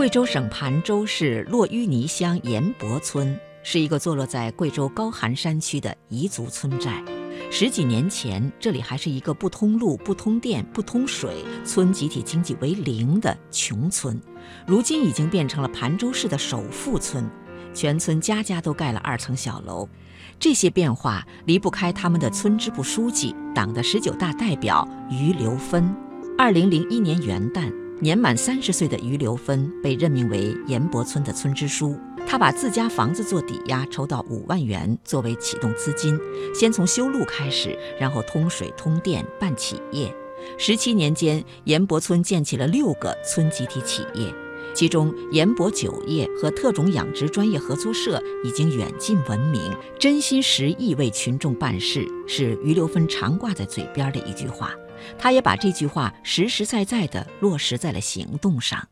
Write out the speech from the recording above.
贵州省盘州市洛淤泥乡盐泊村是一个坐落在贵州高寒山区的彝族村寨。十几年前，这里还是一个不通路、不通电、不通水、村集体经济为零的穷村，如今已经变成了盘州市的首富村，全村家家都盖了二层小楼。这些变化离不开他们的村支部书记、党的十九大代表于留芬。二零零一年元旦。年满三十岁的余留芬被任命为盐泊村的村支书，他把自家房子做抵押，筹到五万元作为启动资金，先从修路开始，然后通水通电办企业。十七年间，盐泊村建起了六个村集体企业，其中盐博酒业和特种养殖专业合作社已经远近闻名。真心实意为群众办事，是于留芬常挂在嘴边的一句话。他也把这句话实实在在地落实在了行动上。